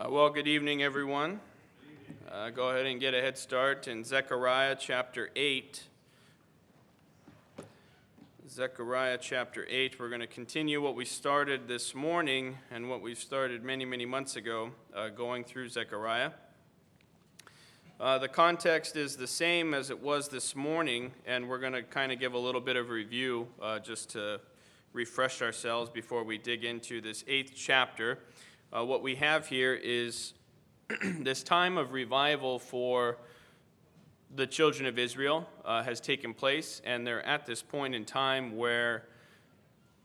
Uh, well, good evening, everyone. Uh, go ahead and get a head start in Zechariah chapter 8. Zechariah chapter 8. We're going to continue what we started this morning and what we've started many, many months ago, uh, going through Zechariah. Uh, the context is the same as it was this morning, and we're going to kind of give a little bit of review uh, just to refresh ourselves before we dig into this eighth chapter uh, what we have here is this time of revival for the children of Israel uh, has taken place, and they're at this point in time where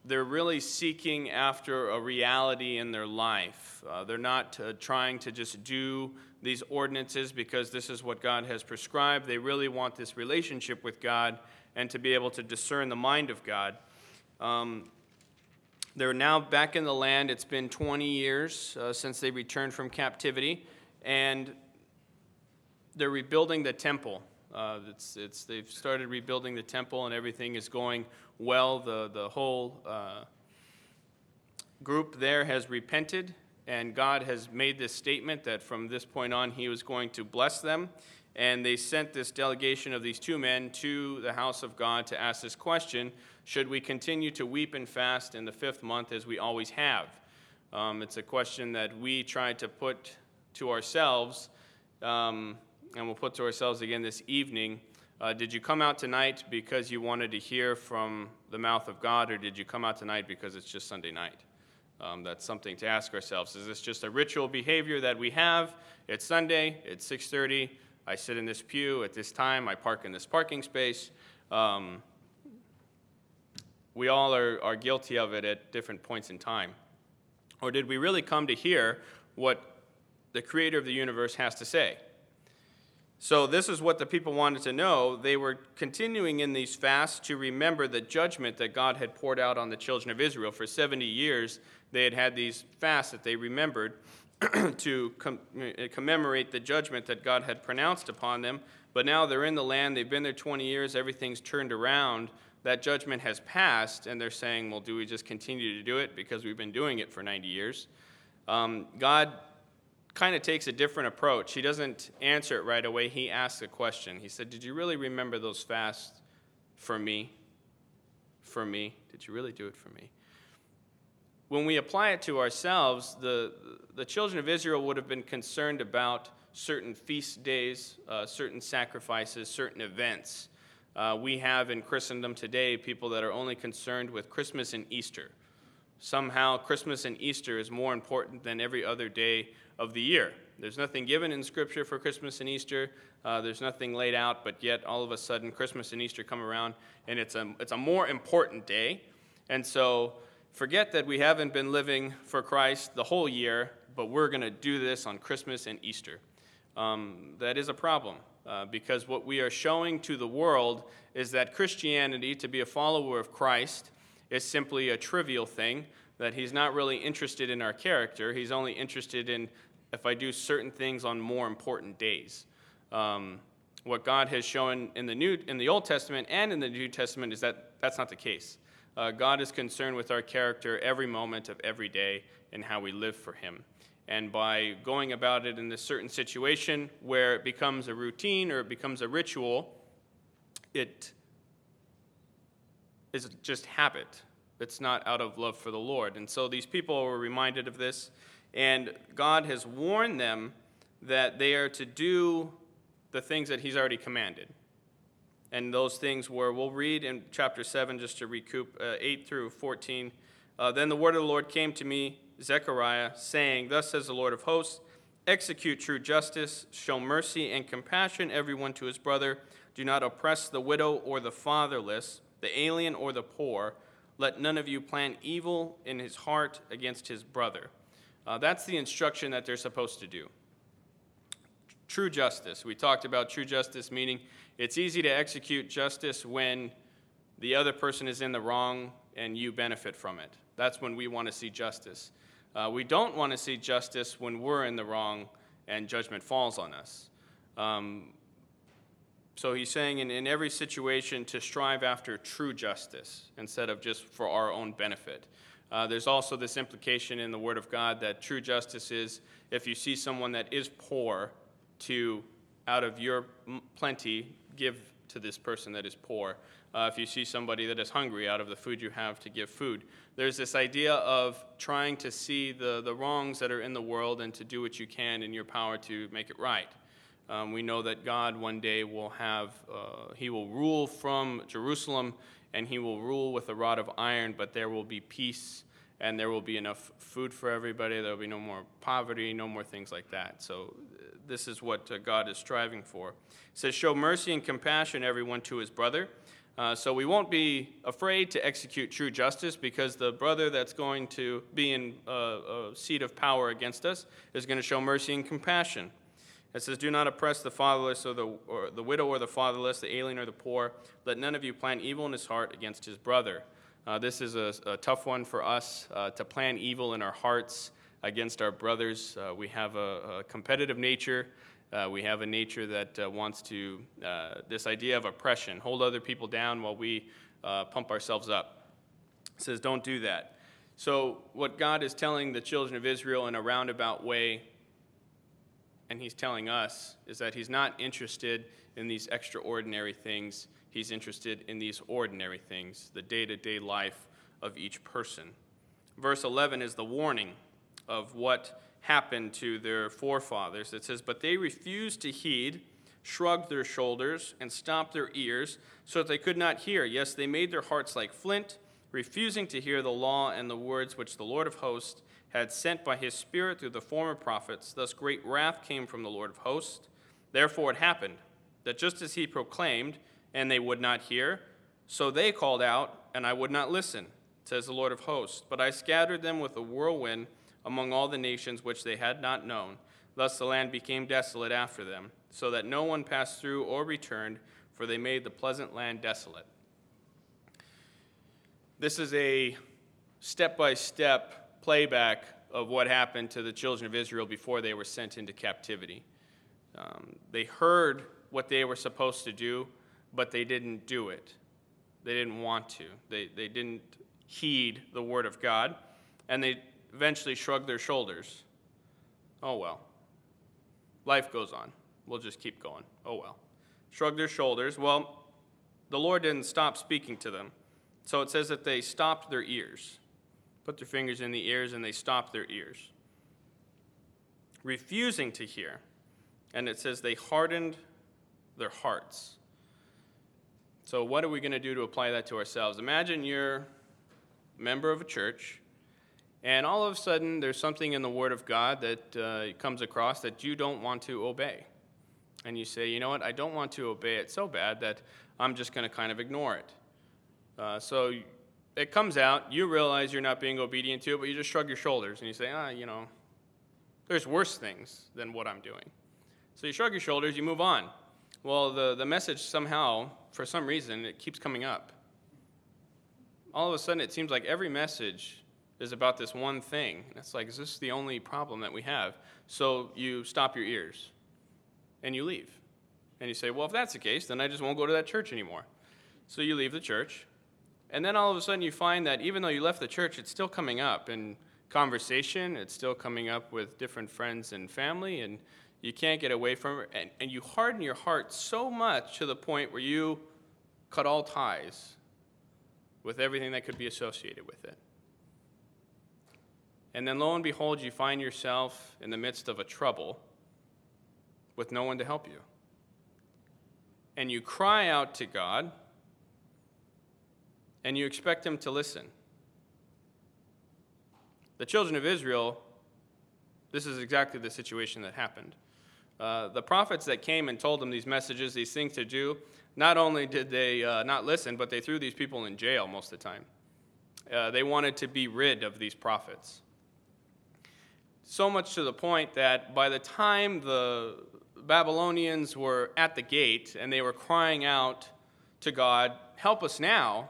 they're really seeking after a reality in their life. Uh, they're not uh, trying to just do these ordinances because this is what God has prescribed. They really want this relationship with God and to be able to discern the mind of God. Um, they're now back in the land. It's been 20 years uh, since they returned from captivity, and they're rebuilding the temple. Uh, it's, it's, they've started rebuilding the temple, and everything is going well. The, the whole uh, group there has repented, and God has made this statement that from this point on, He was going to bless them. And they sent this delegation of these two men to the house of God to ask this question should we continue to weep and fast in the fifth month as we always have? Um, it's a question that we try to put to ourselves, um, and we'll put to ourselves again this evening. Uh, did you come out tonight because you wanted to hear from the mouth of God, or did you come out tonight because it's just Sunday night? Um, that's something to ask ourselves. Is this just a ritual behavior that we have? It's Sunday. It's 6:30. I sit in this pew at this time. I park in this parking space. Um, we all are, are guilty of it at different points in time? Or did we really come to hear what the creator of the universe has to say? So, this is what the people wanted to know. They were continuing in these fasts to remember the judgment that God had poured out on the children of Israel. For 70 years, they had had these fasts that they remembered to com- eh, commemorate the judgment that God had pronounced upon them. But now they're in the land, they've been there 20 years, everything's turned around that judgment has passed, and they're saying, well, do we just continue to do it because we've been doing it for 90 years? Um, God kind of takes a different approach. He doesn't answer it right away, he asks a question. He said, Did you really remember those fasts for me? For me? Did you really do it for me? When we apply it to ourselves, the, the children of Israel would have been concerned about certain feast days, uh, certain sacrifices, certain events. Uh, we have in Christendom today people that are only concerned with Christmas and Easter. Somehow, Christmas and Easter is more important than every other day of the year. There's nothing given in Scripture for Christmas and Easter. Uh, there's nothing laid out, but yet all of a sudden, Christmas and Easter come around, and it's a, it's a more important day. And so, forget that we haven't been living for Christ the whole year, but we're going to do this on Christmas and Easter. Um, that is a problem. Uh, because what we are showing to the world is that Christianity, to be a follower of Christ, is simply a trivial thing, that he's not really interested in our character. He's only interested in if I do certain things on more important days. Um, what God has shown in the, New, in the Old Testament and in the New Testament is that that's not the case. Uh, God is concerned with our character every moment of every day and how we live for Him. And by going about it in this certain situation where it becomes a routine or it becomes a ritual, it is just habit. It's not out of love for the Lord. And so these people were reminded of this, and God has warned them that they are to do the things that He's already commanded. And those things were, we'll read in chapter 7 just to recoup uh, 8 through 14. Uh, then the word of the Lord came to me Zechariah, saying, Thus says the Lord of hosts, execute true justice, show mercy and compassion everyone to his brother. Do not oppress the widow or the fatherless, the alien or the poor. Let none of you plan evil in his heart against his brother. Uh, that's the instruction that they're supposed to do. True justice. We talked about true justice, meaning it's easy to execute justice when the other person is in the wrong and you benefit from it. That's when we want to see justice. Uh, we don't want to see justice when we're in the wrong and judgment falls on us. Um, so he's saying in, in every situation to strive after true justice instead of just for our own benefit. Uh, there's also this implication in the Word of God that true justice is if you see someone that is poor, to out of your plenty give to this person that is poor. Uh, if you see somebody that is hungry, out of the food you have to give food. There's this idea of trying to see the, the wrongs that are in the world and to do what you can in your power to make it right. Um, we know that God one day will have, uh, he will rule from Jerusalem and he will rule with a rod of iron, but there will be peace and there will be enough food for everybody. There will be no more poverty, no more things like that. So, this is what uh, God is striving for. It says, Show mercy and compassion, everyone, to his brother. Uh, so, we won't be afraid to execute true justice because the brother that's going to be in a, a seat of power against us is going to show mercy and compassion. It says, Do not oppress the fatherless or the, or the widow or the fatherless, the alien or the poor. Let none of you plan evil in his heart against his brother. Uh, this is a, a, tough one for us uh, to plan evil in our hearts against our brothers. Uh, we have a, a competitive nature. Uh, we have a nature that uh, wants to, uh, this idea of oppression, hold other people down while we pump ourselves up. It says, Don't do that. So, what God is telling the children of Israel in a roundabout way and he's telling us is that he's not interested in these extraordinary things. He's interested in these ordinary things, the day to day life of each person. Verse 11 is the warning of what happened to their forefathers. It says, But they refused to heed, shrugged their shoulders, and stopped their ears so that they could not hear. Yes, they made their hearts like flint, refusing to hear the law and the words which the Lord of hosts had sent by his Spirit through the former prophets. Thus great wrath came from the Lord of hosts. Therefore it happened that just as he proclaimed, and they would not hear, so they called out, and I would not listen, says the Lord of hosts. But I scattered them with a whirlwind among all the nations which they had not known. Thus the land became desolate after them, so that no one passed through or returned, for they made the pleasant land desolate. This is a step by step playback of what happened to the children of Israel before they were sent into captivity. Um, they heard what they were supposed to do, but they didn't do it. They didn't want to. They, they didn't heed the word of God, and they eventually shrugged their shoulders. Oh well. Life goes on. We'll just keep going. Oh well. Shrug their shoulders. Well, the Lord didn't stop speaking to them. So it says that they stopped their ears put their fingers in the ears, and they stopped their ears, refusing to hear. And it says they hardened their hearts. So, what are we going to do to apply that to ourselves? Imagine you're a member of a church, and all of a sudden there's something in the Word of God that uh, comes across that you don't want to obey. And you say, you know what, I don't want to obey it so bad that I'm just going to kind of ignore it. Uh, so it comes out, you realize you're not being obedient to it, but you just shrug your shoulders and you say, ah, you know, there's worse things than what I'm doing. So you shrug your shoulders, you move on. Well, the, the message somehow, for some reason, it keeps coming up. All of a sudden, it seems like every message is about this one thing. It's like, is this the only problem that we have? So you stop your ears and you leave. And you say, well, if that's the case, then I just won't go to that church anymore. So you leave the church and then all of a sudden you find that even though you left the church, it's still coming up in conversation, it's still coming up with different friends and family, and you can't get away from it. And, and you harden your heart so much to the point where you cut all ties with everything that could be associated with it. And then lo and behold, you find yourself in the midst of a trouble with no one to help you. And you cry out to God and you expect him to listen. The children of Israel, this is exactly the situation that happened. Uh, the prophets that came and told them these messages, these things to do, not only did they uh, not listen, but they threw these people in jail most of the time. Uh, they wanted to be rid of these prophets. So much to the point that by the time the Babylonians were at the gate and they were crying out to God, Help us now,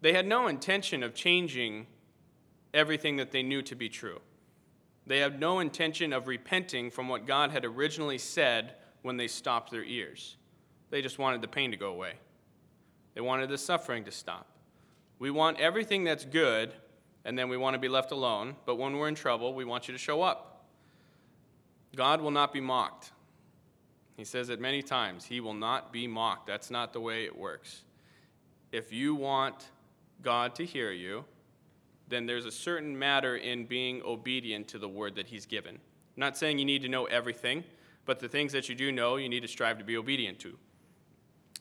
they had no intention of changing everything that they knew to be true. They had no intention of repenting from what God had originally said when they stopped their ears. They just wanted the pain to go away. They wanted the suffering to stop. We want everything that's good and then we want to be left alone. But when we're in trouble, we want you to show up. God will not be mocked. He says it many times. He will not be mocked. That's not the way it works. If you want God to hear you, then there's a certain matter in being obedient to the word that He's given. I'm not saying you need to know everything, but the things that you do know, you need to strive to be obedient to.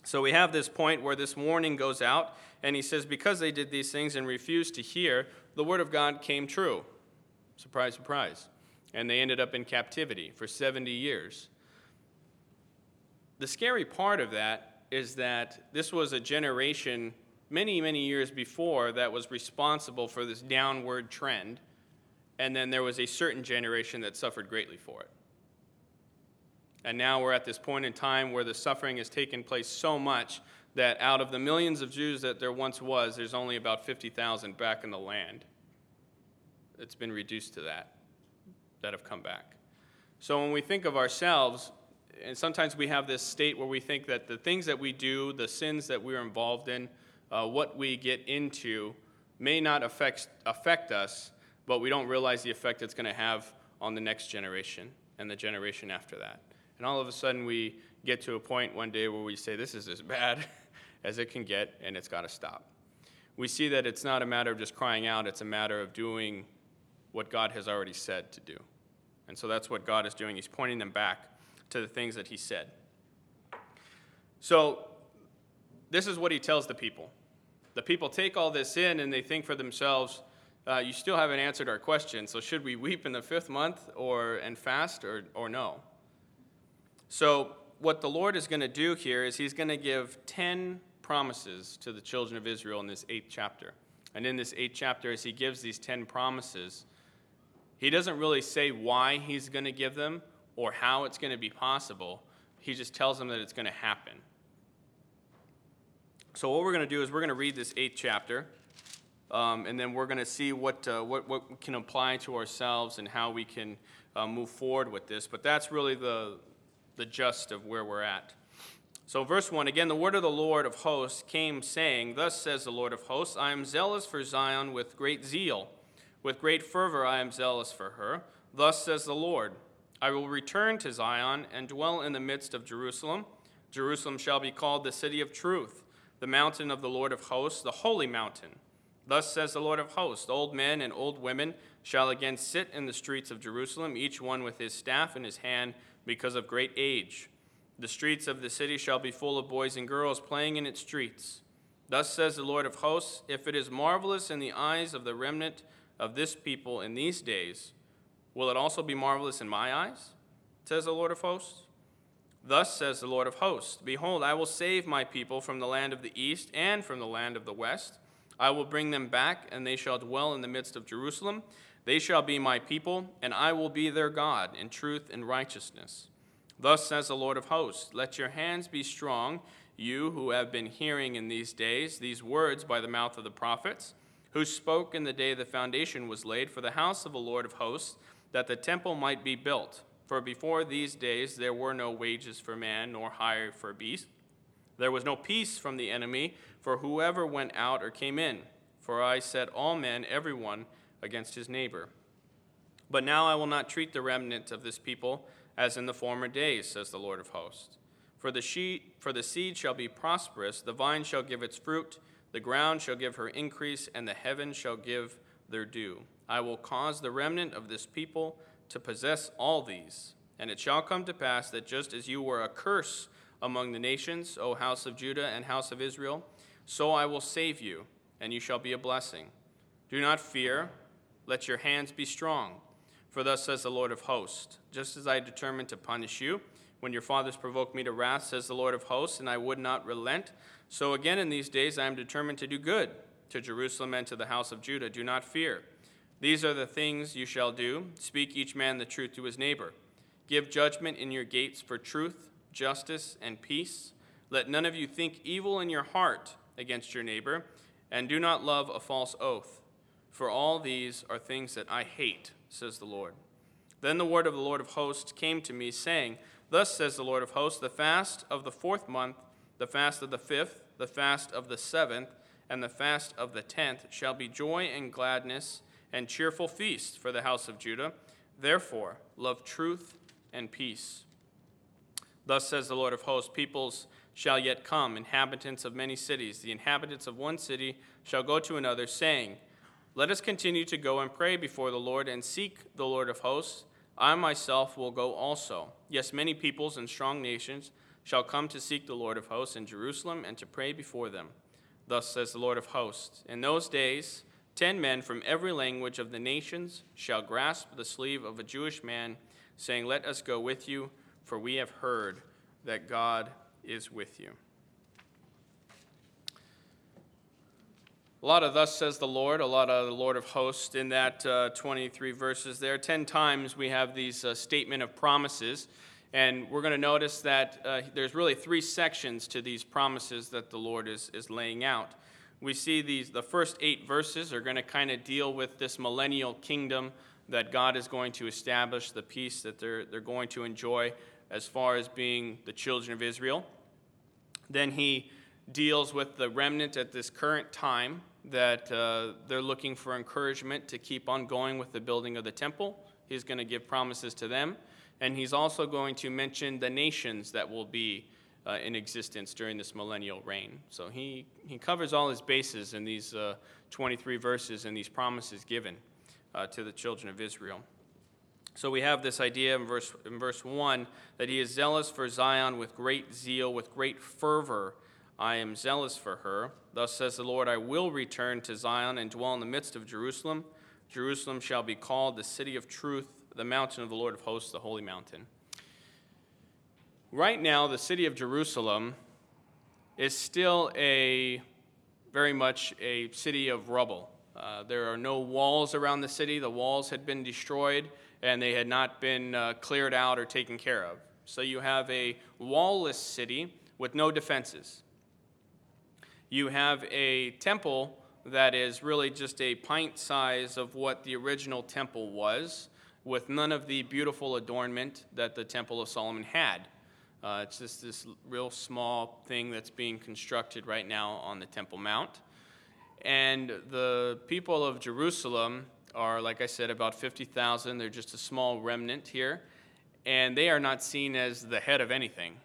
So we have this point where this warning goes out, and he says, Because they did these things and refused to hear, the word of God came true. Surprise, surprise. And they ended up in captivity for 70 years. The scary part of that is that this was a generation many, many years before that was responsible for this downward trend, and then there was a certain generation that suffered greatly for it. And now we're at this point in time where the suffering has taken place so much that out of the millions of Jews that there once was, there's only about 50,000 back in the land. It's been reduced to that, that have come back. So when we think of ourselves, and sometimes we have this state where we think that the things that we do, the sins that we're involved in, uh, what we get into, may not affect, affect us, but we don't realize the effect it's going to have on the next generation and the generation after that. And all of a sudden, we get to a point one day where we say, This is as bad as it can get, and it's got to stop. We see that it's not a matter of just crying out, it's a matter of doing what God has already said to do. And so that's what God is doing. He's pointing them back to the things that he said. So, this is what he tells the people. The people take all this in and they think for themselves, uh, you still haven't answered our question, so should we weep in the fifth month or, and fast or, or no? So, what the Lord is going to do here is he's going to give 10 promises to the children of Israel in this eighth chapter. And in this eighth chapter, as he gives these 10 promises, he doesn't really say why he's going to give them or how it's going to be possible. He just tells them that it's going to happen. So, what we're going to do is we're going to read this eighth chapter, um, and then we're going to see what, uh, what, what can apply to ourselves and how we can uh, move forward with this. But that's really the, the gist of where we're at. So, verse 1 again, the word of the Lord of hosts came, saying, Thus says the Lord of hosts, I am zealous for Zion with great zeal. With great fervor I am zealous for her. Thus says the Lord I will return to Zion and dwell in the midst of Jerusalem. Jerusalem shall be called the city of truth, the mountain of the Lord of hosts, the holy mountain. Thus says the Lord of hosts Old men and old women shall again sit in the streets of Jerusalem, each one with his staff in his hand, because of great age. The streets of the city shall be full of boys and girls playing in its streets. Thus says the Lord of hosts If it is marvelous in the eyes of the remnant of this people in these days, will it also be marvelous in my eyes? Says the Lord of hosts. Thus says the Lord of hosts Behold, I will save my people from the land of the east and from the land of the west. I will bring them back, and they shall dwell in the midst of Jerusalem. They shall be my people, and I will be their God in truth and righteousness. Thus says the Lord of hosts Let your hands be strong, you who have been hearing in these days these words by the mouth of the prophets who spoke in the day the foundation was laid for the house of the Lord of hosts, that the temple might be built. For before these days there were no wages for man, nor hire for beast. There was no peace from the enemy for whoever went out or came in. For I set all men, every one, against his neighbor. But now I will not treat the remnant of this people as in the former days, says the Lord of hosts. For the, sheet, for the seed shall be prosperous, the vine shall give its fruit the ground shall give her increase, and the heavens shall give their due. I will cause the remnant of this people to possess all these. And it shall come to pass that just as you were a curse among the nations, O house of Judah and house of Israel, so I will save you, and you shall be a blessing. Do not fear, let your hands be strong. For thus says the Lord of hosts Just as I determined to punish you, when your fathers provoked me to wrath, says the Lord of hosts, and I would not relent, so again in these days I am determined to do good to Jerusalem and to the house of Judah. Do not fear. These are the things you shall do. Speak each man the truth to his neighbor. Give judgment in your gates for truth, justice, and peace. Let none of you think evil in your heart against your neighbor, and do not love a false oath. For all these are things that I hate, says the Lord. Then the word of the Lord of hosts came to me, saying, Thus says the Lord of hosts, the fast of the fourth month the fast of the fifth, the fast of the seventh, and the fast of the tenth shall be joy and gladness and cheerful feast for the house of Judah. Therefore, love truth and peace. Thus says the Lord of hosts Peoples shall yet come, inhabitants of many cities. The inhabitants of one city shall go to another, saying, Let us continue to go and pray before the Lord and seek the Lord of hosts. I myself will go also. Yes, many peoples and strong nations shall come to seek the Lord of hosts in Jerusalem and to pray before them. Thus says the Lord of hosts In those days, ten men from every language of the nations shall grasp the sleeve of a Jewish man, saying, Let us go with you, for we have heard that God is with you. A lot of thus says the Lord, a lot of the Lord of hosts in that uh, 23 verses there. Ten times we have these uh, statement of promises. And we're going to notice that uh, there's really three sections to these promises that the Lord is, is laying out. We see these, the first eight verses are going to kind of deal with this millennial kingdom that God is going to establish, the peace that they're, they're going to enjoy as far as being the children of Israel. Then he deals with the remnant at this current time that uh, they're looking for encouragement to keep on going with the building of the temple. He's going to give promises to them. And he's also going to mention the nations that will be uh, in existence during this millennial reign. So he, he covers all his bases in these uh, 23 verses and these promises given uh, to the children of Israel. So we have this idea in verse, in verse 1 that he is zealous for Zion with great zeal, with great fervor. I am zealous for her. Thus says the Lord, I will return to Zion and dwell in the midst of Jerusalem. Jerusalem shall be called the city of truth the mountain of the Lord of hosts, the holy mountain. Right now, the city of Jerusalem is still a very much a city of rubble. Uh, there are no walls around the city. The walls had been destroyed and they had not been uh, cleared out or taken care of. So you have a wallless city with no defenses. You have a temple that is really just a pint size of what the original temple was with none of the beautiful adornment that the Temple of Solomon had. Uh, it's just this real small thing that's being constructed right now on the Temple Mount. And the people of Jerusalem are, like I said, about 50,000. They're just a small remnant here. And they are not seen as the head of anything.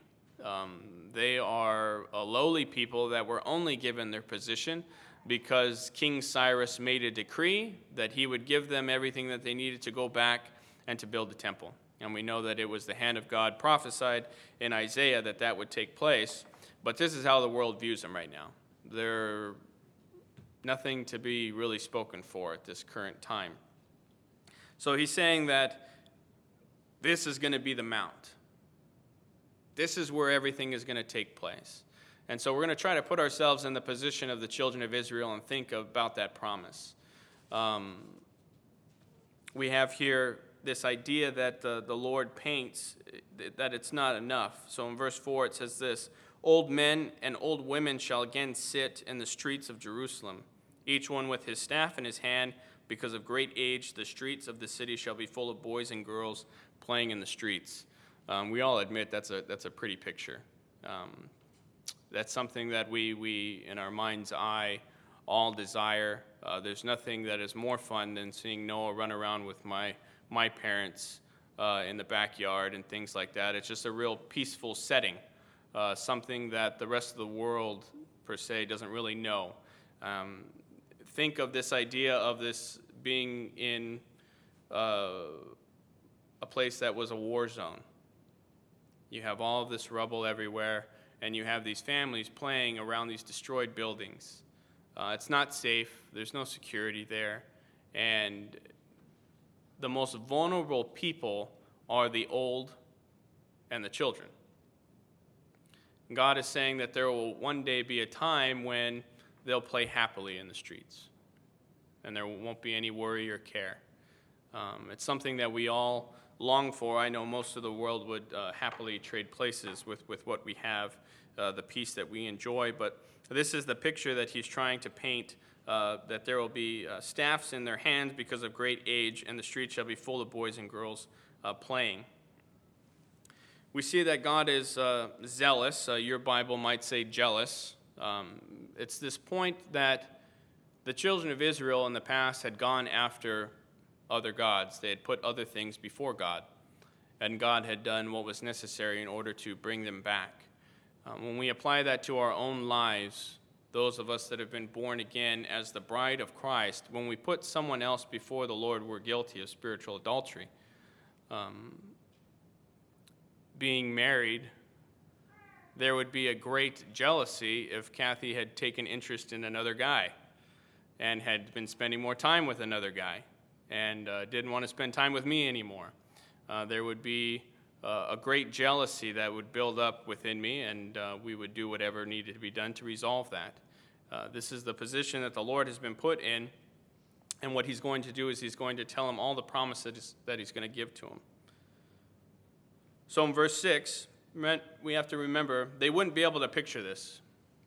Um, they are a lowly people that were only given their position because King Cyrus made a decree that he would give them everything that they needed to go back and to build the temple. And we know that it was the hand of God prophesied in Isaiah that that would take place. But this is how the world views them right now. They're nothing to be really spoken for at this current time. So he's saying that this is going to be the mount. This is where everything is going to take place. And so we're going to try to put ourselves in the position of the children of Israel and think about that promise. Um, we have here this idea that the, the Lord paints, that it's not enough. So in verse 4, it says this Old men and old women shall again sit in the streets of Jerusalem, each one with his staff in his hand. Because of great age, the streets of the city shall be full of boys and girls playing in the streets. Um, we all admit that's a, that's a pretty picture. Um, that's something that we, we, in our mind's eye, all desire. Uh, there's nothing that is more fun than seeing Noah run around with my, my parents uh, in the backyard and things like that. It's just a real peaceful setting, uh, something that the rest of the world, per se, doesn't really know. Um, think of this idea of this being in uh, a place that was a war zone. You have all of this rubble everywhere and you have these families playing around these destroyed buildings. Uh, it's not safe, there's no security there, and the most vulnerable people are the old and the children. God is saying that there will one day be a time when they'll play happily in the streets, and there won't be any worry or care. Um, it's something that we all long for. I know most of the world would uh, happily trade places with, with what we have, uh, the peace that we enjoy. But this is the picture that he's trying to paint uh, that there will be uh, staffs in their hands because of great age, and the streets shall be full of boys and girls uh, playing. We see that God is uh, zealous. your Bible might say jealous. Um, it's this point that the children of Israel in the past had gone after other gods, they had put other things before God, and God had done what was necessary in order to bring them back. Um, when we apply that to our own lives, those of us that have been born again as the bride of Christ, when we put someone else before the Lord, we're guilty of spiritual adultery. Um, being married, there would be a great jealousy if Kathy had taken interest in another guy and had been spending more time with another guy and uh, didn't want to spend time with me anymore. Uh, there would be uh, a great jealousy that would build up within me, and uh, we would do whatever needed to be done to resolve that. Uh, this is the position that the Lord has been put in, and what He's going to do is He's going to tell him all the promises that He's going to give to him. So in verse 6, we have to remember they wouldn't be able to picture this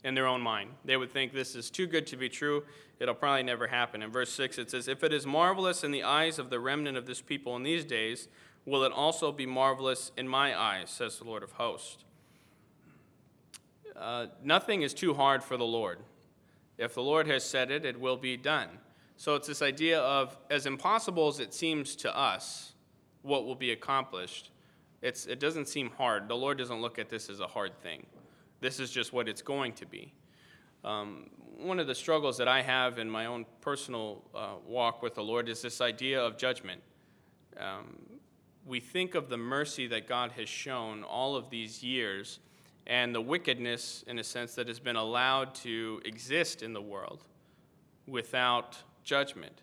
in their own mind. They would think this is too good to be true. It'll probably never happen. In verse 6, it says, If it is marvelous in the eyes of the remnant of this people in these days, will it also be marvelous in my eyes, says the Lord of hosts. Uh, nothing is too hard for the Lord. If the Lord has said it, it will be done. So it's this idea of, as impossible as it seems to us, what will be accomplished, it's, it doesn't seem hard. The Lord doesn't look at this as a hard thing. This is just what it's going to be. Um, one of the struggles that I have in my own personal uh, walk with the Lord is this idea of judgment. Um, we think of the mercy that God has shown all of these years and the wickedness, in a sense, that has been allowed to exist in the world without judgment.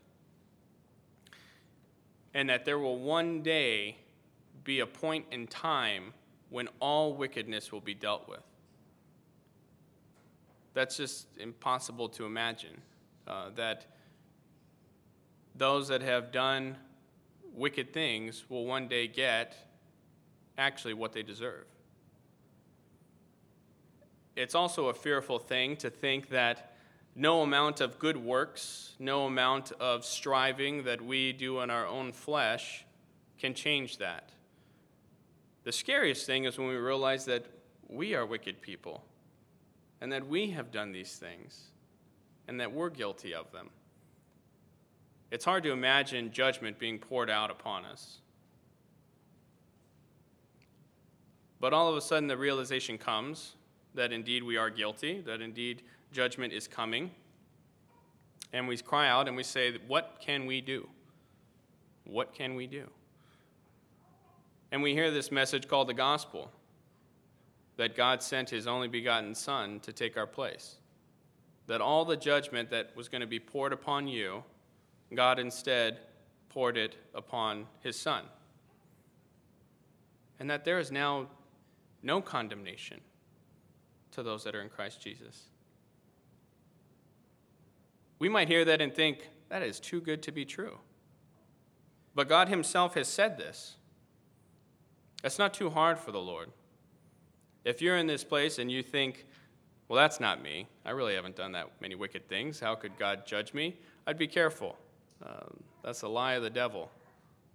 And that there will one day be a point in time when all wickedness will be dealt with. That's just impossible to imagine. Uh, that those that have done wicked things will one day get actually what they deserve. It's also a fearful thing to think that no amount of good works, no amount of striving that we do in our own flesh can change that. The scariest thing is when we realize that we are wicked people and that we have done these things and that we're guilty of them. It's hard to imagine judgment being poured out upon us. But all of a sudden, the realization comes that indeed we are guilty, that indeed judgment is coming. And we cry out and we say, What can we do? What can we do? And we hear this message called the gospel that God sent his only begotten Son to take our place. That all the judgment that was going to be poured upon you, God instead poured it upon his Son. And that there is now no condemnation to those that are in Christ Jesus. We might hear that and think, that is too good to be true. But God Himself has said this. That's not too hard for the Lord. If you're in this place and you think, well, that's not me, I really haven't done that many wicked things, how could God judge me? I'd be careful. Um, that's a lie of the devil.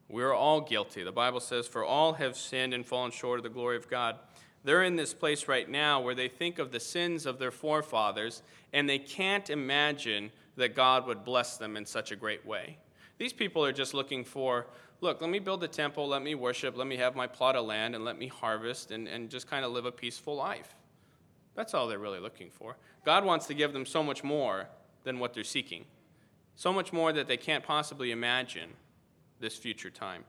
We're all guilty. The Bible says, For all have sinned and fallen short of the glory of God. They're in this place right now where they think of the sins of their forefathers and they can't imagine that God would bless them in such a great way. These people are just looking for look, let me build a temple, let me worship, let me have my plot of land, and let me harvest and, and just kind of live a peaceful life. That's all they're really looking for. God wants to give them so much more than what they're seeking, so much more that they can't possibly imagine this future time.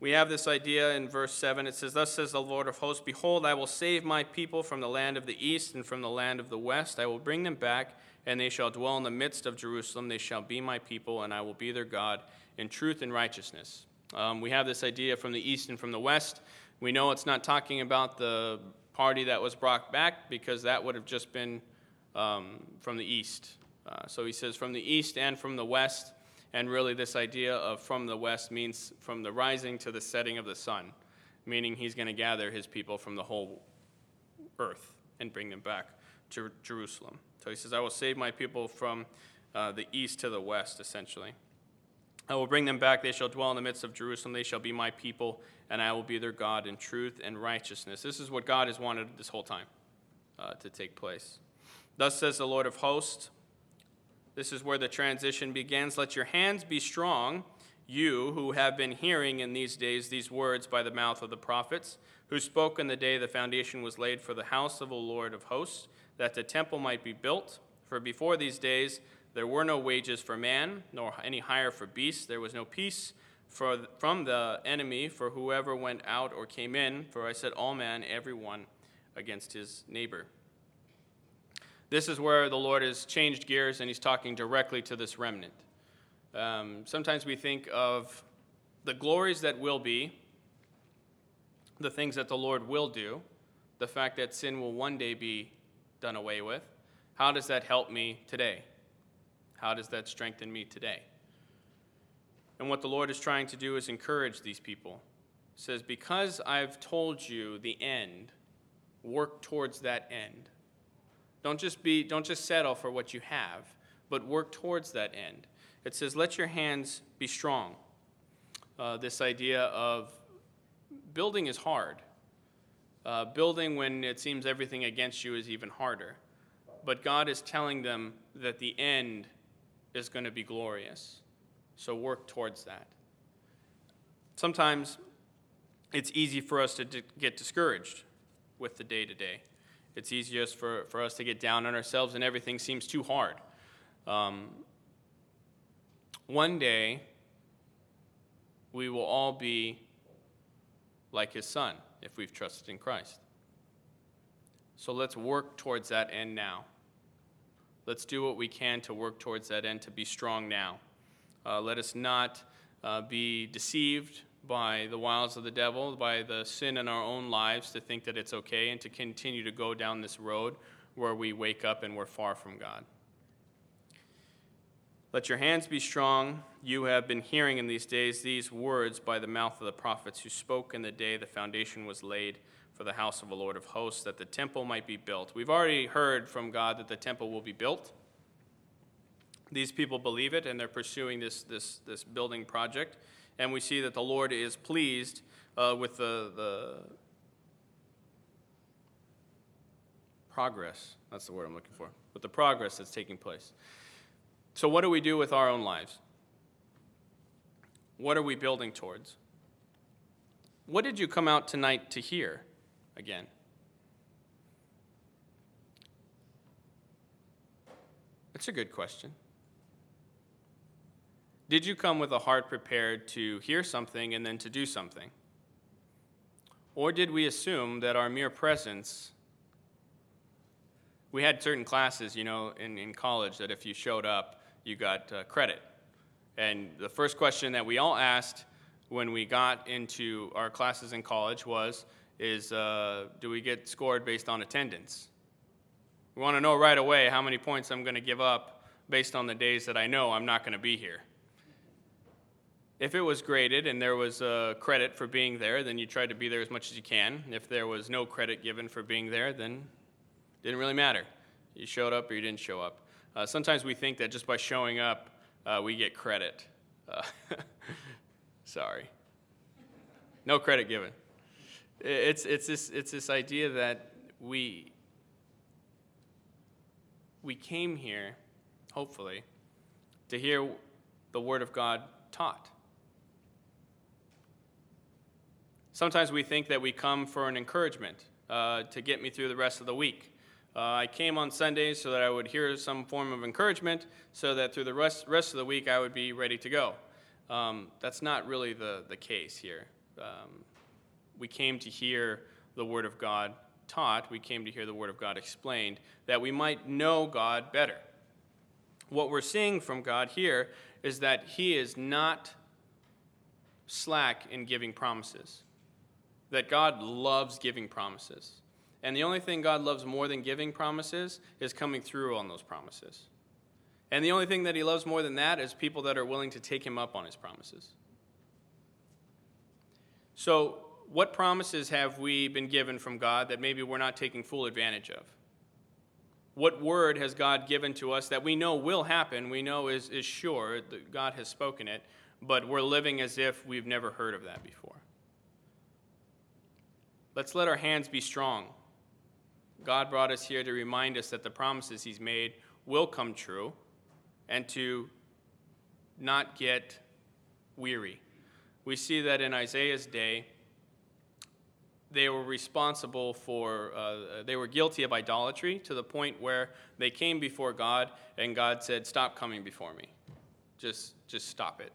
We have this idea in verse 7. It says, Thus says the Lord of hosts, Behold, I will save my people from the land of the east and from the land of the west. I will bring them back, and they shall dwell in the midst of Jerusalem. They shall be my people, and I will be their God in truth and righteousness. Um, we have this idea from the east and from the west. We know it's not talking about the party that was brought back because that would have just been um, from the east. Uh, so he says from the east and from the west. And really, this idea of from the west means from the rising to the setting of the sun, meaning he's going to gather his people from the whole earth and bring them back to Jerusalem. So he says, I will save my people from uh, the east to the west, essentially. I will bring them back. They shall dwell in the midst of Jerusalem. They shall be my people, and I will be their God in truth and righteousness. This is what God has wanted this whole time. uh, to take place. Thus says the Lord of hosts. This is where the transition begins. Let your hands be strong, you who have been hearing in these days these words by the mouth of the prophets, who spoke in the day the foundation was laid for the house of the Lord of hosts, that the temple might be built. For before these days there were no wages for man, nor any hire for beasts. There was no peace for, from the enemy for whoever went out or came in. For I said, all man, every one against his neighbor. This is where the Lord has changed gears and he's talking directly to this remnant. Um, sometimes we think of the glories that will be, the things that the Lord will do, the fact that sin will one day be done away with. How does that help me today? How does that strengthen me today? And what the Lord is trying to do is encourage these people. He says, Because I've told you the end, work towards that end. Don't just be don't just settle for what you have, but work towards that end. It says, let your hands be strong. Uh, this idea of building is hard. Uh, building when it seems everything against you is even harder. But God is telling them that the end is going to be glorious. So work towards that. Sometimes it's easy for us to d- get discouraged with the day to day. It's easiest for, for us to get down on ourselves and everything seems too hard. Um, one day, we will all be like his son if we've trusted in Christ. So let's work towards that end now. Let's do what we can to work towards that end, to be strong now. Uh, let us not uh, be deceived by the wiles of the devil, by the sin in our own lives, to think that it's okay and to continue to go down this road where we wake up and we're far from God. Let your hands be strong. You have been hearing in these days these words by the mouth of the prophets who spoke in the day the foundation was laid for the house of the Lord of hosts, that the temple might be built. We've already heard from God that the temple will be built. These people believe it, and they're pursuing this, this, this building project. And we see that the Lord is pleased uh, with the, the progress. That's the word I'm looking for. With the progress that's taking place. So, what do we do with our own lives? What are we building towards? What did you come out tonight to hear again? It's a good question. Did you come with a heart prepared to hear something and then to do something? Or did we assume that our mere presence we had certain classes, you know, in, in college that if you showed up, you got uh, credit. And the first question that we all asked when we got into our classes in college was, is uh, do we get scored based on attendance? We want to know right away how many points I'm going to give up based on the days that I know I'm not going to be here. If it was graded and there was uh, credit for being there, then you tried to be there as much as you can. If there was no credit given for being there, then it didn't really matter. You showed up or you didn't show up. Uh, sometimes we think that just by showing up, uh, we get credit. Uh, sorry. No credit given. It's, it's, this, it's this idea that we, we came here, hopefully, to hear the Word of God taught. Sometimes we think that we come for an encouragement uh, to get me through the rest of the week. Uh, I came on Sundays so that I would hear some form of encouragement, so that through the rest, rest of the week I would be ready to go. Um, that's not really the, the case here. Um, we came to hear the Word of God taught, we came to hear the Word of God explained, that we might know God better. What we're seeing from God here is that He is not slack in giving promises, that God loves giving promises. And the only thing God loves more than giving promises is coming through on those promises. And the only thing that He loves more than that is people that are willing to take Him up on His promises. So, what promises have we been given from God that maybe we're not taking full advantage of? What word has God given to us that we know will happen, we know is, is sure, that God has spoken it, but we're living as if we've never heard of that before? Let's let our hands be strong God brought us here to remind us that the promises He's made will come true and to not get weary. We see that in Isaiah's day, they were responsible for, uh, they were guilty of idolatry to the point where they came before God and God said, Stop coming before me. Just, just stop it.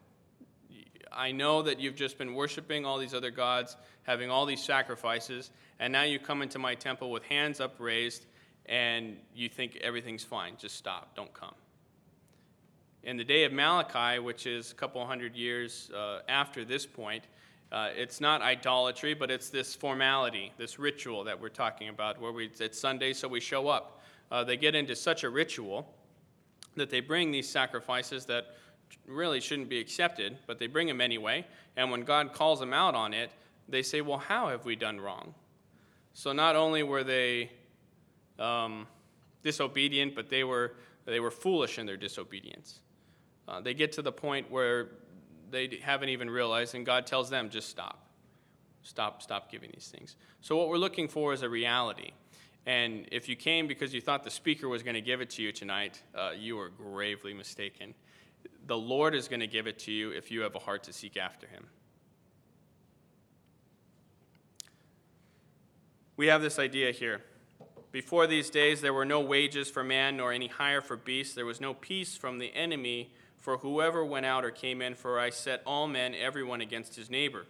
I know that you've just been worshiping all these other gods, having all these sacrifices, and now you come into my temple with hands upraised and you think everything's fine. Just stop. Don't come. In the day of Malachi, which is a couple hundred years uh, after this point, uh, it's not idolatry, but it's this formality, this ritual that we're talking about, where we, it's Sunday, so we show up. Uh, they get into such a ritual that they bring these sacrifices that really shouldn't be accepted, but they bring them anyway. And when God calls them out on it, they say, Well, how have we done wrong? So not only were they um, disobedient, but they were, they were foolish in their disobedience. Uh, they get to the point where they haven't even realized, and God tells them, just stop. Stop, stop giving these things. So, what we're looking for is a reality. And if you came because you thought the speaker was going to give it to you tonight, uh, you are gravely mistaken. The Lord is going to give it to you if you have a heart to seek after Him. We have this idea here. Before these days, there were no wages for man, nor any hire for beasts. There was no peace from the enemy for whoever went out or came in, for I set all men, everyone against his neighbor.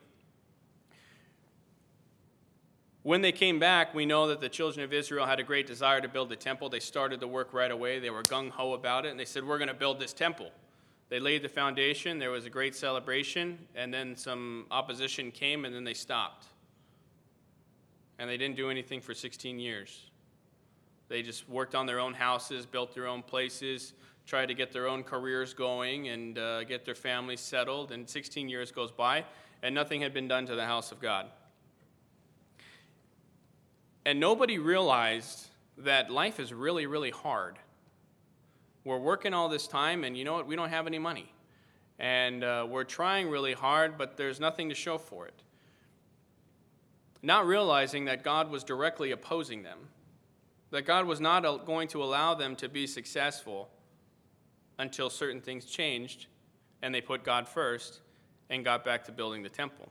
When they came back, we know that the children of Israel had a great desire to build the temple. They started the work right away. They were gung ho about it, and they said, We're going to build this temple. They laid the foundation, there was a great celebration, and then some opposition came, and then they stopped. And they didn't do anything for 16 years. They just worked on their own houses, built their own places, try to get their own careers going and uh, get their families settled. And 16 years goes by, and nothing had been done to the house of God. And nobody realized that life is really, really hard. We're working all this time, and you know what? We don't have any money. And uh, we're trying really hard, but there's nothing to show for it. Not realizing that God was directly opposing them, that God was not going to allow them to be successful until certain things changed and they put God first and got back to building the temple.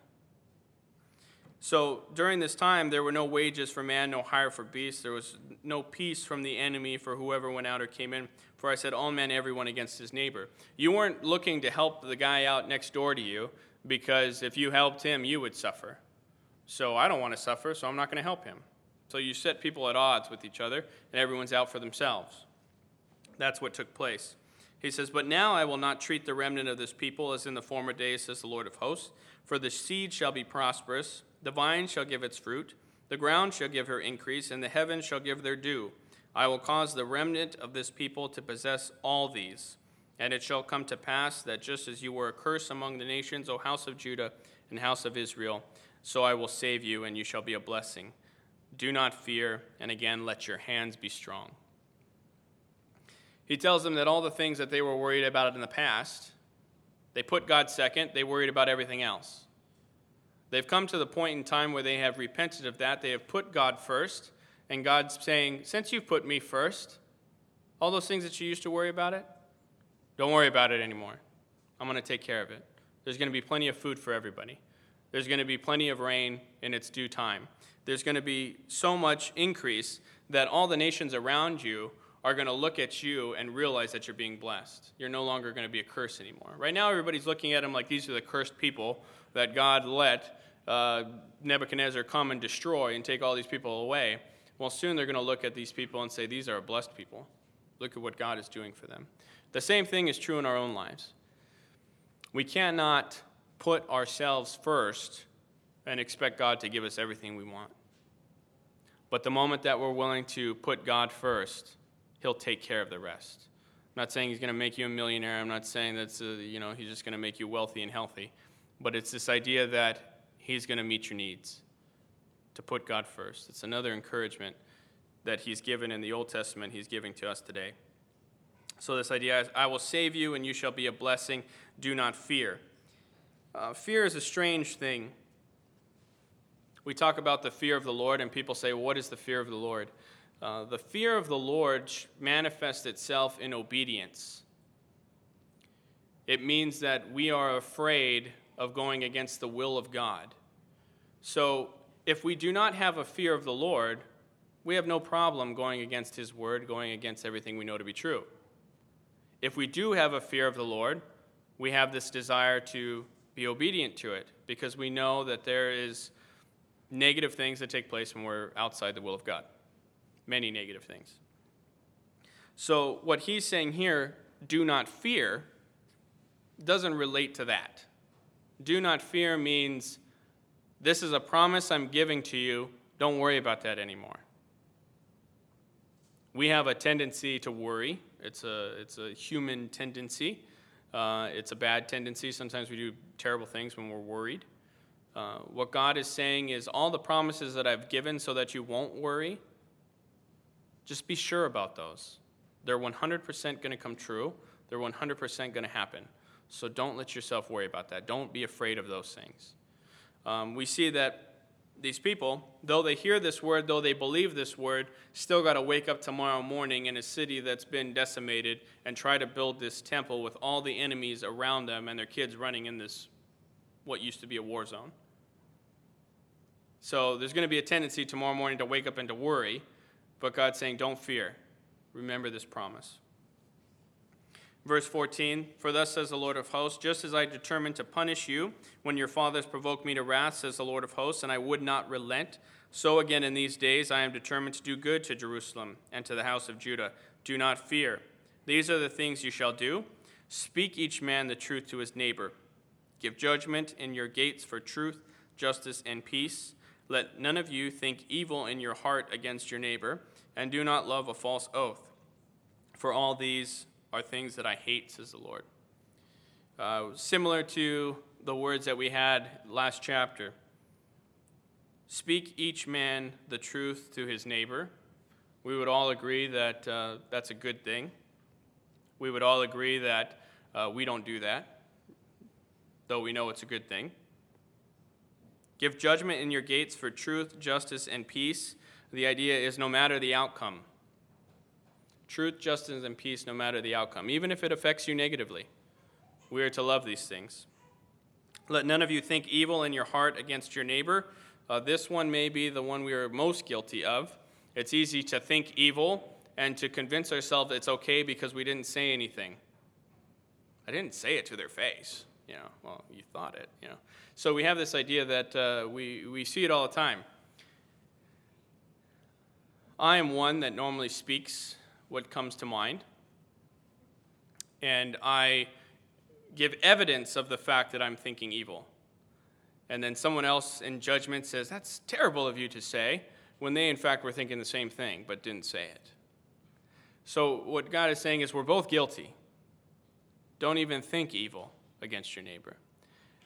So during this time, there were no wages for man, no hire for beast. There was no peace from the enemy for whoever went out or came in. For I said, all men, everyone against his neighbor. You weren't looking to help the guy out next door to you because if you helped him, you would suffer. So I don't want to suffer, so I'm not going to help him. So you set people at odds with each other, and everyone's out for themselves. That's what took place. He says, But now I will not treat the remnant of this people as in the former days, says the Lord of hosts. For the seed shall be prosperous, the vine shall give its fruit, the ground shall give her increase, and the heavens shall give their dew. I will cause the remnant of this people to possess all these. And it shall come to pass that just as you were a curse among the nations, O house of Judah and house of Israel, so I will save you, and you shall be a blessing. Do not fear, and again let your hands be strong. He tells them that all the things that they were worried about in the past, they put God second, they worried about everything else. They've come to the point in time where they have repented of that. They have put God first, and God's saying, Since you've put me first, all those things that you used to worry about it, don't worry about it anymore. I'm going to take care of it. There's going to be plenty of food for everybody. There's going to be plenty of rain in its due time. There's going to be so much increase that all the nations around you are going to look at you and realize that you're being blessed. You're no longer going to be a curse anymore. Right now, everybody's looking at them like these are the cursed people that God let uh, Nebuchadnezzar come and destroy and take all these people away. Well, soon they're going to look at these people and say, These are blessed people. Look at what God is doing for them. The same thing is true in our own lives. We cannot put ourselves first and expect God to give us everything we want. But the moment that we're willing to put God first, he'll take care of the rest. I'm not saying he's going to make you a millionaire. I'm not saying that's uh, you know he's just going to make you wealthy and healthy, but it's this idea that he's going to meet your needs. To put God first. It's another encouragement that he's given in the Old Testament. He's giving to us today. So this idea is, I will save you, and you shall be a blessing. Do not fear. Uh, fear is a strange thing. We talk about the fear of the Lord, and people say, well, "What is the fear of the Lord?" Uh, the fear of the Lord manifests itself in obedience. It means that we are afraid of going against the will of God. So, if we do not have a fear of the Lord, we have no problem going against His word, going against everything we know to be true. If we do have a fear of the Lord, we have this desire to be obedient to it because we know that there is negative things that take place when we're outside the will of God. Many negative things. So, what he's saying here, do not fear, doesn't relate to that. Do not fear means this is a promise I'm giving to you. Don't worry about that anymore. We have a tendency to worry. It's a, it's a human tendency. Uh, it's a bad tendency. Sometimes we do terrible things when we're worried. Uh, what God is saying is all the promises that I've given so that you won't worry, just be sure about those. They're 100% going to come true, they're 100% going to happen. So don't let yourself worry about that. Don't be afraid of those things. Um, we see that these people, though they hear this word, though they believe this word, still got to wake up tomorrow morning in a city that's been decimated and try to build this temple with all the enemies around them and their kids running in this, what used to be a war zone. So there's going to be a tendency tomorrow morning to wake up and to worry, but God's saying, don't fear. Remember this promise. Verse 14 For thus says the Lord of hosts, just as I determined to punish you when your fathers provoked me to wrath, says the Lord of hosts, and I would not relent, so again in these days I am determined to do good to Jerusalem and to the house of Judah. Do not fear. These are the things you shall do. Speak each man the truth to his neighbor. Give judgment in your gates for truth, justice, and peace. Let none of you think evil in your heart against your neighbor, and do not love a false oath. For all these are things that I hate, says the Lord. Uh, similar to the words that we had last chapter speak each man the truth to his neighbor. We would all agree that uh, that's a good thing. We would all agree that uh, we don't do that, though we know it's a good thing. Give judgment in your gates for truth, justice, and peace. The idea is no matter the outcome. Truth, justice, and peace, no matter the outcome, even if it affects you negatively. We are to love these things. Let none of you think evil in your heart against your neighbor. Uh, this one may be the one we are most guilty of. It's easy to think evil and to convince ourselves it's okay because we didn't say anything. I didn't say it to their face. You know, well, you thought it, you know. So we have this idea that uh, we, we see it all the time. I am one that normally speaks what comes to mind, and I give evidence of the fact that I'm thinking evil. And then someone else in judgment says, That's terrible of you to say, when they in fact were thinking the same thing but didn't say it. So, what God is saying is, we're both guilty. Don't even think evil against your neighbor.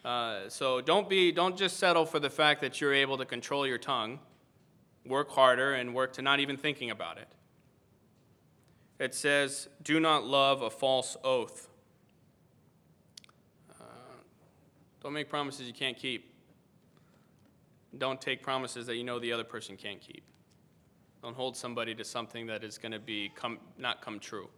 Uh, so don't be don't just settle for the fact that you're able to control your tongue. Work harder and work to not even thinking about it. It says, "Do not love a false oath." Uh, don't make promises you can't keep. Don't take promises that you know the other person can't keep. Don't hold somebody to something that is going to be come, not come true.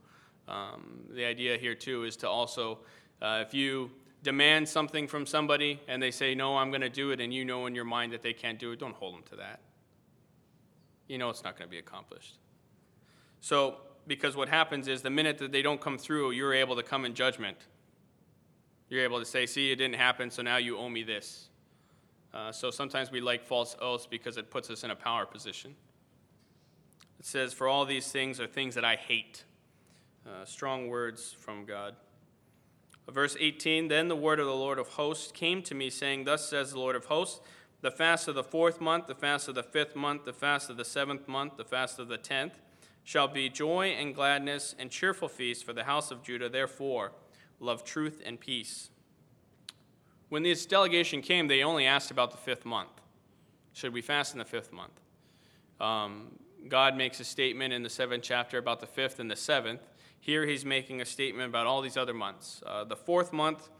Um, the idea here too is to also, uh, if you demand something from somebody and they say, No, I'm going to do it, and you know in your mind that they can't do it, don't hold them to that. You know it's not going to be accomplished. So, because what happens is the minute that they don't come through, you're able to come in judgment. You're able to say, See, it didn't happen, so now you owe me this. Uh, so sometimes we like false oaths because it puts us in a power position. It says, For all these things are things that I hate. Uh, strong words from God. Verse 18 Then the word of the Lord of hosts came to me, saying, Thus says the Lord of hosts, the fast of the fourth month, the fast of the fifth month, the fast of the seventh month, the fast of the tenth, shall be joy and gladness and cheerful feast for the house of Judah. Therefore, love truth and peace. When this delegation came, they only asked about the fifth month. Should we fast in the fifth month? Um, God makes a statement in the seventh chapter about the fifth and the seventh. Here he's making a statement about all these other months. Uh, the fourth month,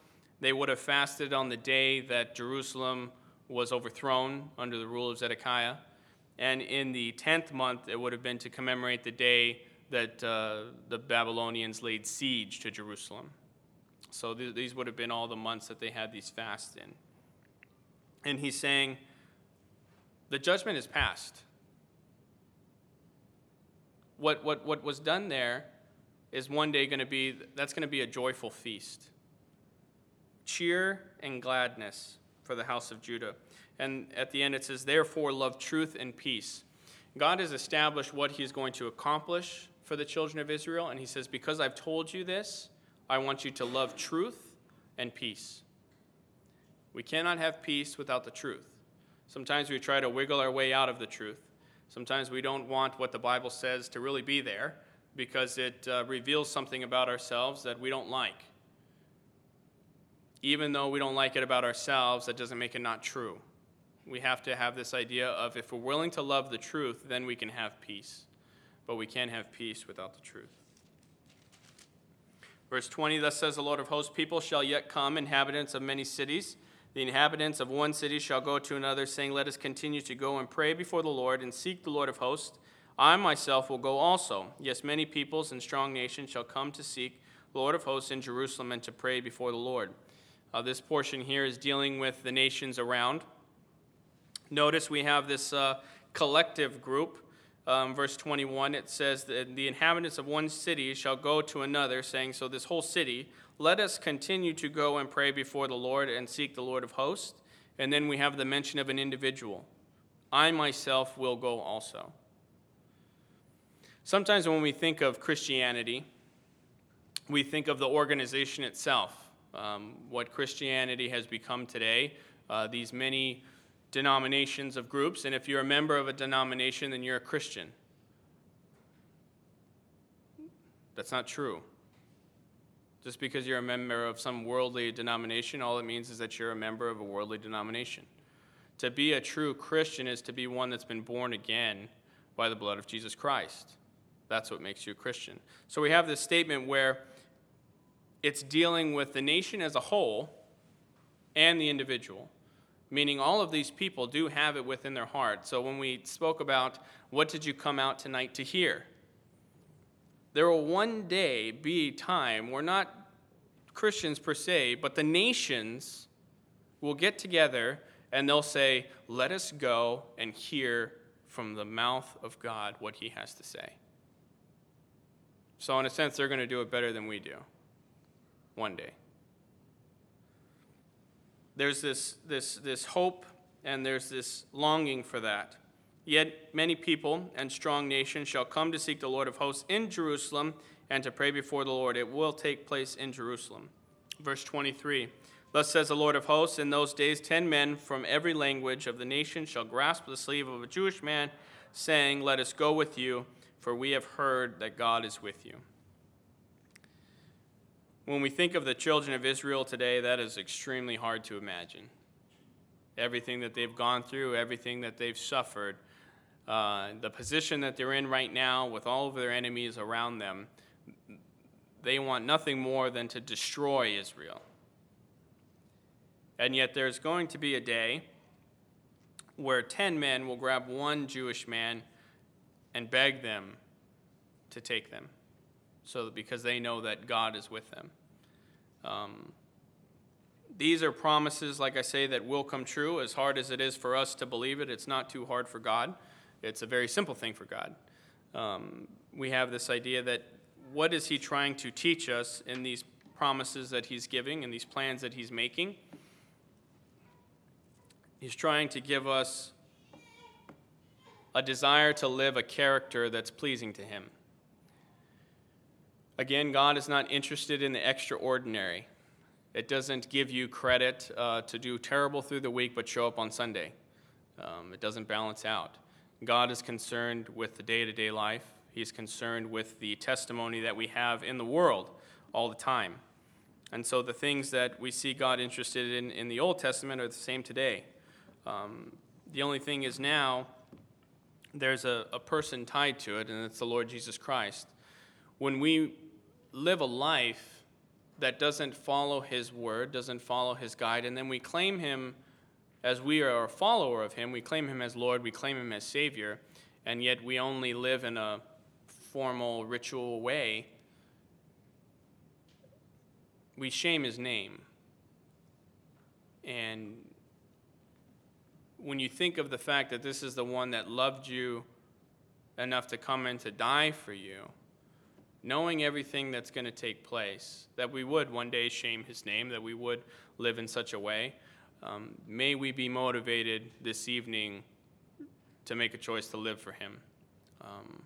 they would have fasted on the day that Jerusalem was overthrown under the rule of Zedekiah. And in the 10th month, it would have been to commemorate the day that uh, the Babylonians laid siege to Jerusalem. So th- these would have been all the months that they had these fasts in. And he's saying, the judgment is past. What, what, what was done there is one day going to be, that's going to be a joyful feast. Cheer and gladness for the house of Judah. And at the end it says, Therefore, love truth and peace. God has established what He is going to accomplish for the children of Israel. And He says, Because I've told you this, I want you to love truth and peace. We cannot have peace without the truth. Sometimes we try to wiggle our way out of the truth. Sometimes we don't want what the Bible says to really be there because it uh, reveals something about ourselves that we don't like. Even though we don't like it about ourselves, that doesn't make it not true. We have to have this idea of if we're willing to love the truth, then we can have peace. But we can't have peace without the truth. Verse 20 Thus says the Lord of hosts, People shall yet come, inhabitants of many cities. The inhabitants of one city shall go to another, saying, Let us continue to go and pray before the Lord and seek the Lord of hosts. I myself will go also. Yes, many peoples and strong nations shall come to seek the Lord of hosts in Jerusalem and to pray before the Lord. Uh, this portion here is dealing with the nations around. Notice we have this uh, collective group. Um, verse 21, it says that the inhabitants of one city shall go to another, saying, So this whole city, let us continue to go and pray before the Lord and seek the Lord of hosts. And then we have the mention of an individual. I myself will go also. Sometimes when we think of Christianity, we think of the organization itself, um, what Christianity has become today, uh, these many denominations of groups, and if you're a member of a denomination, then you're a Christian. That's not true. Just because you're a member of some worldly denomination, all it means is that you're a member of a worldly denomination. To be a true Christian is to be one that's been born again by the blood of Jesus Christ. That's what makes you a Christian. So we have this statement where it's dealing with the nation as a whole and the individual, meaning all of these people do have it within their heart. So when we spoke about what did you come out tonight to hear, there will one day be a time where not Christians per se, but the nations will get together and they'll say, Let us go and hear from the mouth of God what he has to say. So, in a sense, they're going to do it better than we do one day. There's this, this, this hope and there's this longing for that. Yet many people and strong nations shall come to seek the Lord of hosts in Jerusalem and to pray before the Lord. It will take place in Jerusalem. Verse 23 Thus says the Lord of hosts, in those days ten men from every language of the nation shall grasp the sleeve of a Jewish man, saying, Let us go with you for we have heard that God is with you. When we think of the children of Israel today, that is extremely hard to imagine. Everything that they've gone through, everything that they've suffered, uh, the position that they're in right now with all of their enemies around them, they want nothing more than to destroy Israel. And yet, there's going to be a day where 10 men will grab one Jewish man and beg them to take them so because they know that God is with them. Um, these are promises, like I say, that will come true. As hard as it is for us to believe it, it's not too hard for God. It's a very simple thing for God. Um, we have this idea that what is He trying to teach us in these promises that He's giving and these plans that He's making? He's trying to give us a desire to live a character that's pleasing to Him. Again, God is not interested in the extraordinary. It doesn't give you credit uh, to do terrible through the week but show up on Sunday. Um, it doesn't balance out. God is concerned with the day to day life, He's concerned with the testimony that we have in the world all the time. And so the things that we see God interested in in the Old Testament are the same today. Um, the only thing is now, there's a, a person tied to it, and it's the Lord Jesus Christ. When we live a life that doesn't follow his word, doesn't follow his guide, and then we claim him as we are a follower of him, we claim him as Lord, we claim him as Savior, and yet we only live in a formal, ritual way, we shame his name. And when you think of the fact that this is the one that loved you enough to come and to die for you, knowing everything that's going to take place, that we would one day shame his name, that we would live in such a way, um, may we be motivated this evening to make a choice to live for him. Um,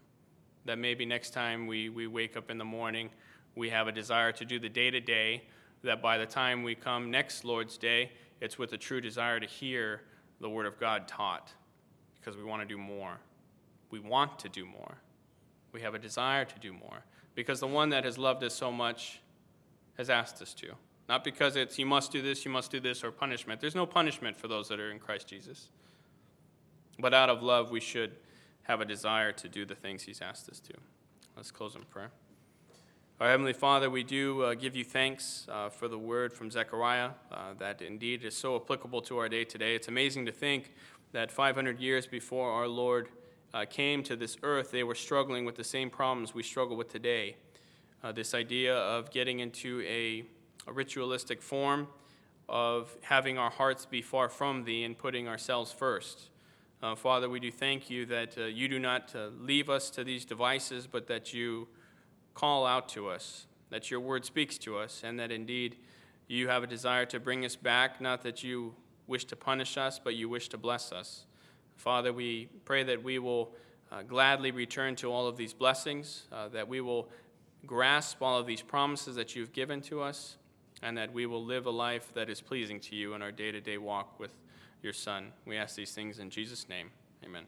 that maybe next time we, we wake up in the morning, we have a desire to do the day to day, that by the time we come next Lord's Day, it's with a true desire to hear the Word of God taught because we want to do more. We want to do more. We have a desire to do more because the one that has loved us so much has asked us to. Not because it's you must do this, you must do this, or punishment. There's no punishment for those that are in Christ Jesus. But out of love, we should have a desire to do the things He's asked us to. Let's close in prayer. Our Heavenly Father, we do uh, give you thanks uh, for the word from Zechariah uh, that indeed is so applicable to our day today. It's amazing to think that 500 years before our Lord uh, came to this earth, they were struggling with the same problems we struggle with today. Uh, this idea of getting into a, a, ritualistic form, of having our hearts be far from Thee and putting ourselves first. Uh, Father, we do thank you that you do not leave us to these devices, but that you call out to us, that your word speaks to us, and that indeed you have a desire to bring us back, not that you wish to punish us, but you wish to bless us. Father, we pray that we will uh, gladly return to all of these blessings, uh, that we will grasp all of these promises that you've given to us, and that we will live a life that is pleasing to you in our day to day walk with your Son. We ask these things in Jesus' name. Amen.